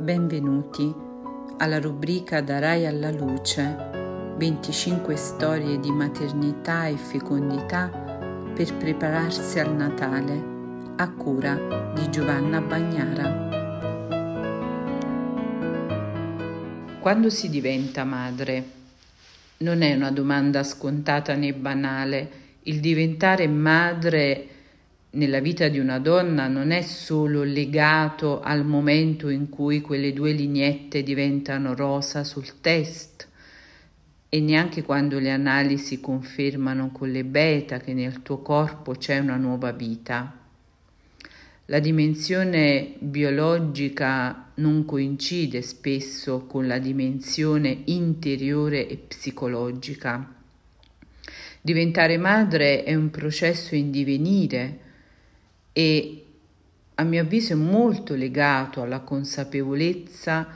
Benvenuti alla rubrica Darai alla luce 25 storie di maternità e fecondità per prepararsi al Natale a cura di Giovanna Bagnara. Quando si diventa madre? Non è una domanda scontata né banale. Il diventare madre nella vita di una donna non è solo legato al momento in cui quelle due lineette diventano rosa sul test e neanche quando le analisi confermano con le beta che nel tuo corpo c'è una nuova vita. La dimensione biologica non coincide spesso con la dimensione interiore e psicologica. Diventare madre è un processo in divenire, e a mio avviso è molto legato alla consapevolezza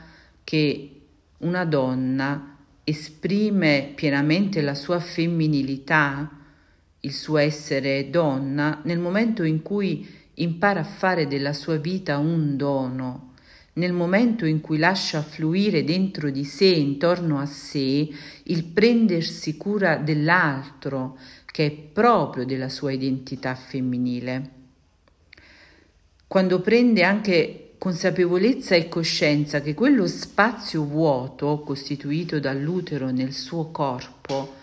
che una donna esprime pienamente la sua femminilità, il suo essere donna, nel momento in cui impara a fare della sua vita un dono, nel momento in cui lascia fluire dentro di sé, intorno a sé, il prendersi cura dell'altro, che è proprio della sua identità femminile quando prende anche consapevolezza e coscienza che quello spazio vuoto costituito dall'utero nel suo corpo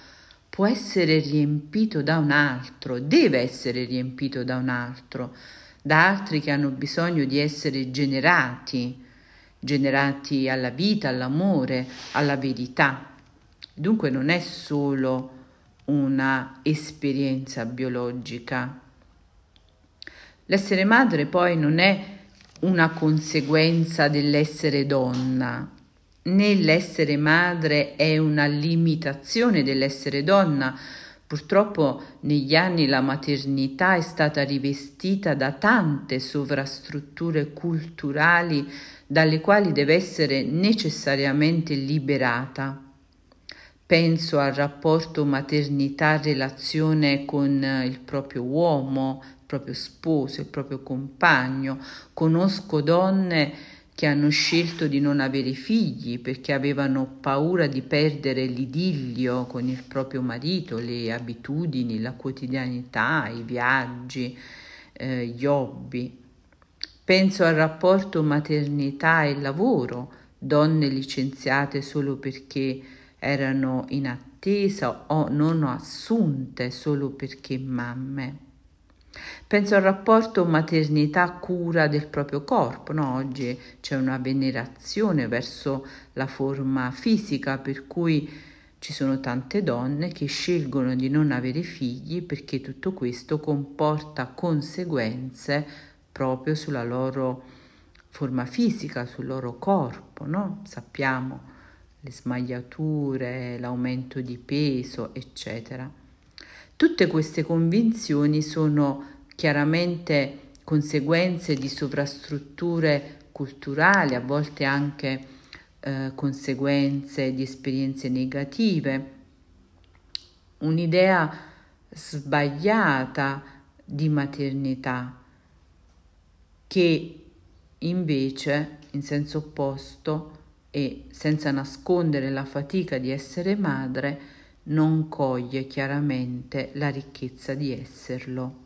può essere riempito da un altro, deve essere riempito da un altro, da altri che hanno bisogno di essere generati, generati alla vita, all'amore, alla verità. Dunque non è solo una esperienza biologica, L'essere madre poi non è una conseguenza dell'essere donna, né l'essere madre è una limitazione dell'essere donna. Purtroppo negli anni la maternità è stata rivestita da tante sovrastrutture culturali dalle quali deve essere necessariamente liberata. Penso al rapporto maternità-relazione con il proprio uomo, proprio sposo, il proprio compagno. Conosco donne che hanno scelto di non avere figli perché avevano paura di perdere l'idillio con il proprio marito, le abitudini, la quotidianità, i viaggi, eh, gli hobby. Penso al rapporto maternità e lavoro, donne licenziate solo perché erano in attesa o non assunte solo perché mamme. Penso al rapporto maternità-cura del proprio corpo. No? Oggi c'è una venerazione verso la forma fisica, per cui ci sono tante donne che scelgono di non avere figli perché tutto questo comporta conseguenze proprio sulla loro forma fisica, sul loro corpo. No? Sappiamo le smagliature, l'aumento di peso, eccetera. Tutte queste convinzioni sono chiaramente conseguenze di sovrastrutture culturali, a volte anche eh, conseguenze di esperienze negative, un'idea sbagliata di maternità che invece in senso opposto e senza nascondere la fatica di essere madre non coglie chiaramente la ricchezza di esserlo.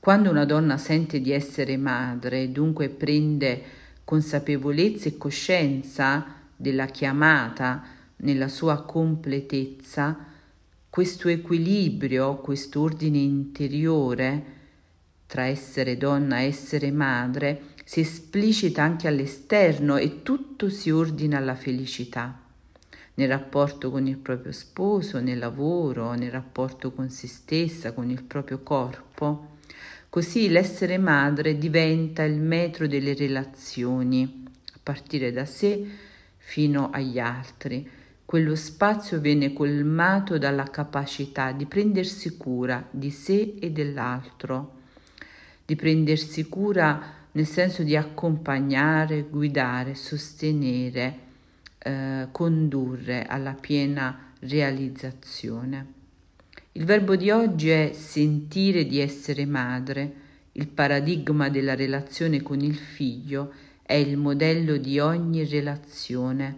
Quando una donna sente di essere madre dunque prende consapevolezza e coscienza della chiamata nella sua completezza, questo equilibrio, questo ordine interiore tra essere donna e essere madre si esplicita anche all'esterno e tutto si ordina alla felicità nel rapporto con il proprio sposo, nel lavoro, nel rapporto con se stessa, con il proprio corpo. Così l'essere madre diventa il metro delle relazioni, a partire da sé fino agli altri. Quello spazio viene colmato dalla capacità di prendersi cura di sé e dell'altro, di prendersi cura nel senso di accompagnare, guidare, sostenere, eh, condurre alla piena realizzazione. Il verbo di oggi è sentire di essere madre, il paradigma della relazione con il figlio è il modello di ogni relazione.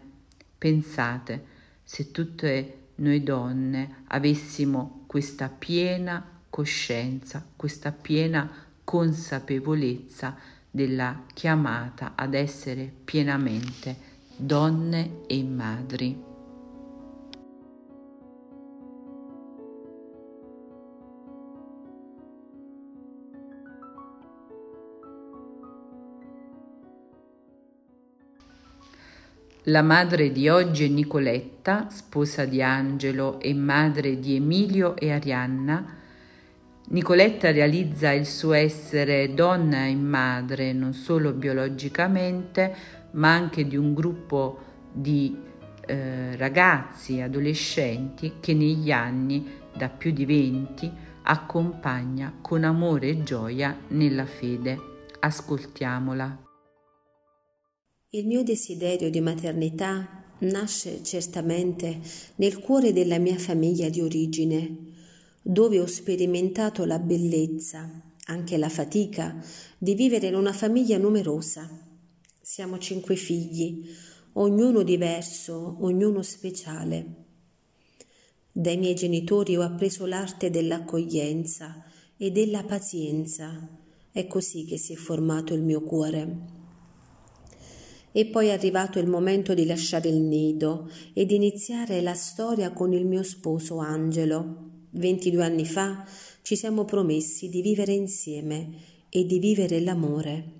Pensate, se tutte noi donne avessimo questa piena coscienza, questa piena consapevolezza della chiamata ad essere pienamente donne e madri. La madre di oggi è Nicoletta, sposa di Angelo e madre di Emilio e Arianna. Nicoletta realizza il suo essere donna e madre non solo biologicamente, ma anche di un gruppo di eh, ragazzi, adolescenti che negli anni, da più di venti, accompagna con amore e gioia nella fede. Ascoltiamola. Il mio desiderio di maternità nasce certamente nel cuore della mia famiglia di origine, dove ho sperimentato la bellezza, anche la fatica, di vivere in una famiglia numerosa. Siamo cinque figli, ognuno diverso, ognuno speciale. Dai miei genitori ho appreso l'arte dell'accoglienza e della pazienza. È così che si è formato il mio cuore. E poi è arrivato il momento di lasciare il nido ed iniziare la storia con il mio sposo Angelo. 22 anni fa ci siamo promessi di vivere insieme e di vivere l'amore.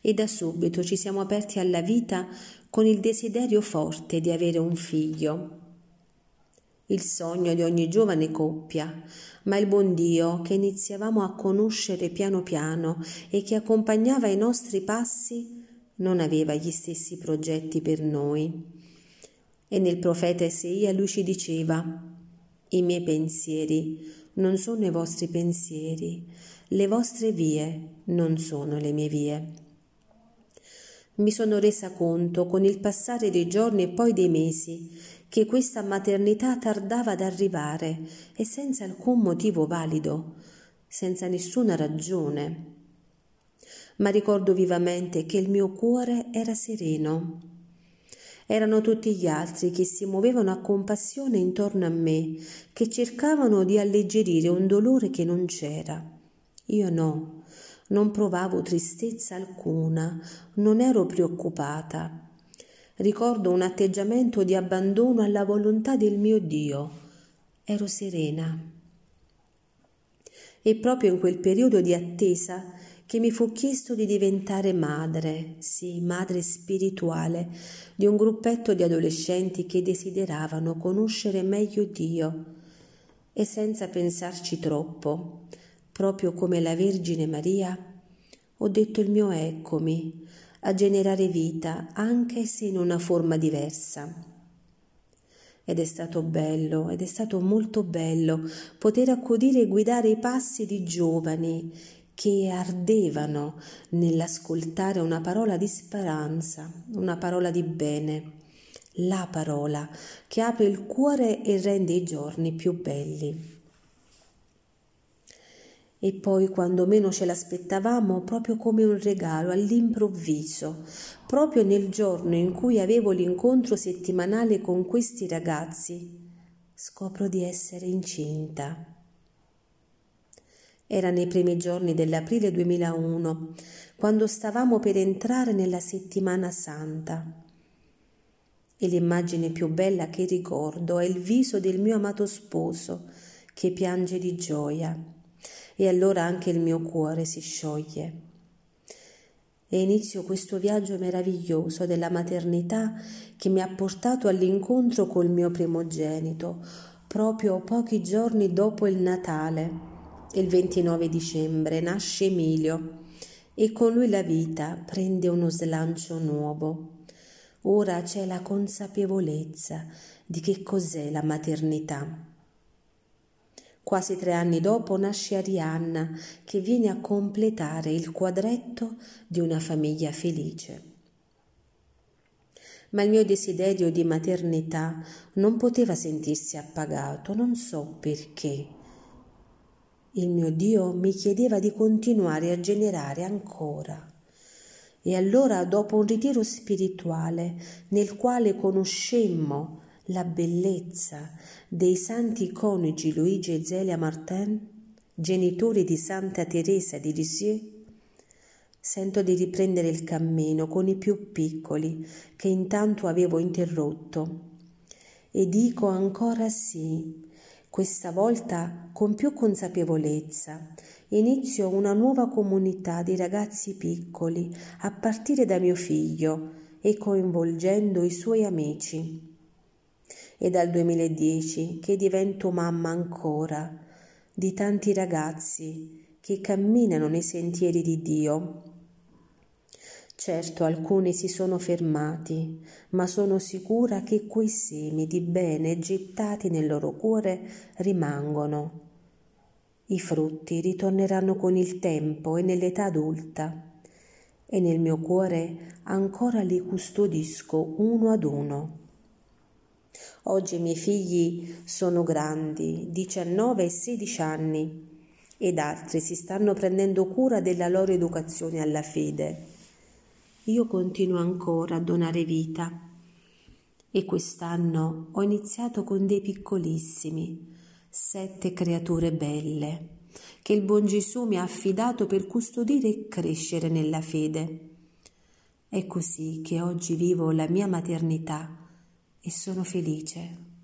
E da subito ci siamo aperti alla vita con il desiderio forte di avere un figlio. Il sogno di ogni giovane coppia, ma il buon Dio che iniziavamo a conoscere piano piano e che accompagnava i nostri passi non aveva gli stessi progetti per noi. E nel profeta Eseia lui ci diceva, i miei pensieri non sono i vostri pensieri, le vostre vie non sono le mie vie. Mi sono resa conto con il passare dei giorni e poi dei mesi che questa maternità tardava ad arrivare e senza alcun motivo valido, senza nessuna ragione ma ricordo vivamente che il mio cuore era sereno. Erano tutti gli altri che si muovevano a compassione intorno a me, che cercavano di alleggerire un dolore che non c'era. Io no, non provavo tristezza alcuna, non ero preoccupata. Ricordo un atteggiamento di abbandono alla volontà del mio Dio. Ero serena. E proprio in quel periodo di attesa che mi fu chiesto di diventare madre, sì, madre spirituale, di un gruppetto di adolescenti che desideravano conoscere meglio Dio e senza pensarci troppo, proprio come la Vergine Maria, ho detto il mio eccomi a generare vita anche se in una forma diversa. Ed è stato bello, ed è stato molto bello poter accudire e guidare i passi di giovani che ardevano nell'ascoltare una parola di speranza, una parola di bene, la parola che apre il cuore e rende i giorni più belli. E poi, quando meno ce l'aspettavamo, proprio come un regalo, all'improvviso, proprio nel giorno in cui avevo l'incontro settimanale con questi ragazzi, scopro di essere incinta. Era nei primi giorni dell'aprile 2001, quando stavamo per entrare nella settimana santa. E l'immagine più bella che ricordo è il viso del mio amato sposo che piange di gioia. E allora anche il mio cuore si scioglie. E inizio questo viaggio meraviglioso della maternità che mi ha portato all'incontro col mio primogenito, proprio pochi giorni dopo il Natale il 29 dicembre nasce Emilio e con lui la vita prende uno slancio nuovo. Ora c'è la consapevolezza di che cos'è la maternità. Quasi tre anni dopo nasce Arianna che viene a completare il quadretto di una famiglia felice. Ma il mio desiderio di maternità non poteva sentirsi appagato, non so perché. Il mio Dio mi chiedeva di continuare a generare ancora. E allora, dopo un ritiro spirituale nel quale conoscemmo la bellezza dei santi coniugi Luigi e Zelia Martin, genitori di Santa Teresa di Lisieux, sento di riprendere il cammino con i più piccoli che intanto avevo interrotto. E dico ancora sì, questa volta con più consapevolezza. Inizio una nuova comunità di ragazzi piccoli, a partire da mio figlio e coinvolgendo i suoi amici. È dal 2010 che divento mamma ancora di tanti ragazzi che camminano nei sentieri di Dio. Certo alcuni si sono fermati, ma sono sicura che quei semi di bene gettati nel loro cuore rimangono. I frutti ritorneranno con il tempo e nell'età adulta e nel mio cuore ancora li custodisco uno ad uno. Oggi i miei figli sono grandi, 19 e 16 anni, ed altri si stanno prendendo cura della loro educazione alla fede. Io continuo ancora a donare vita e quest'anno ho iniziato con dei piccolissimi, sette creature belle, che il buon Gesù mi ha affidato per custodire e crescere nella fede. È così che oggi vivo la mia maternità e sono felice.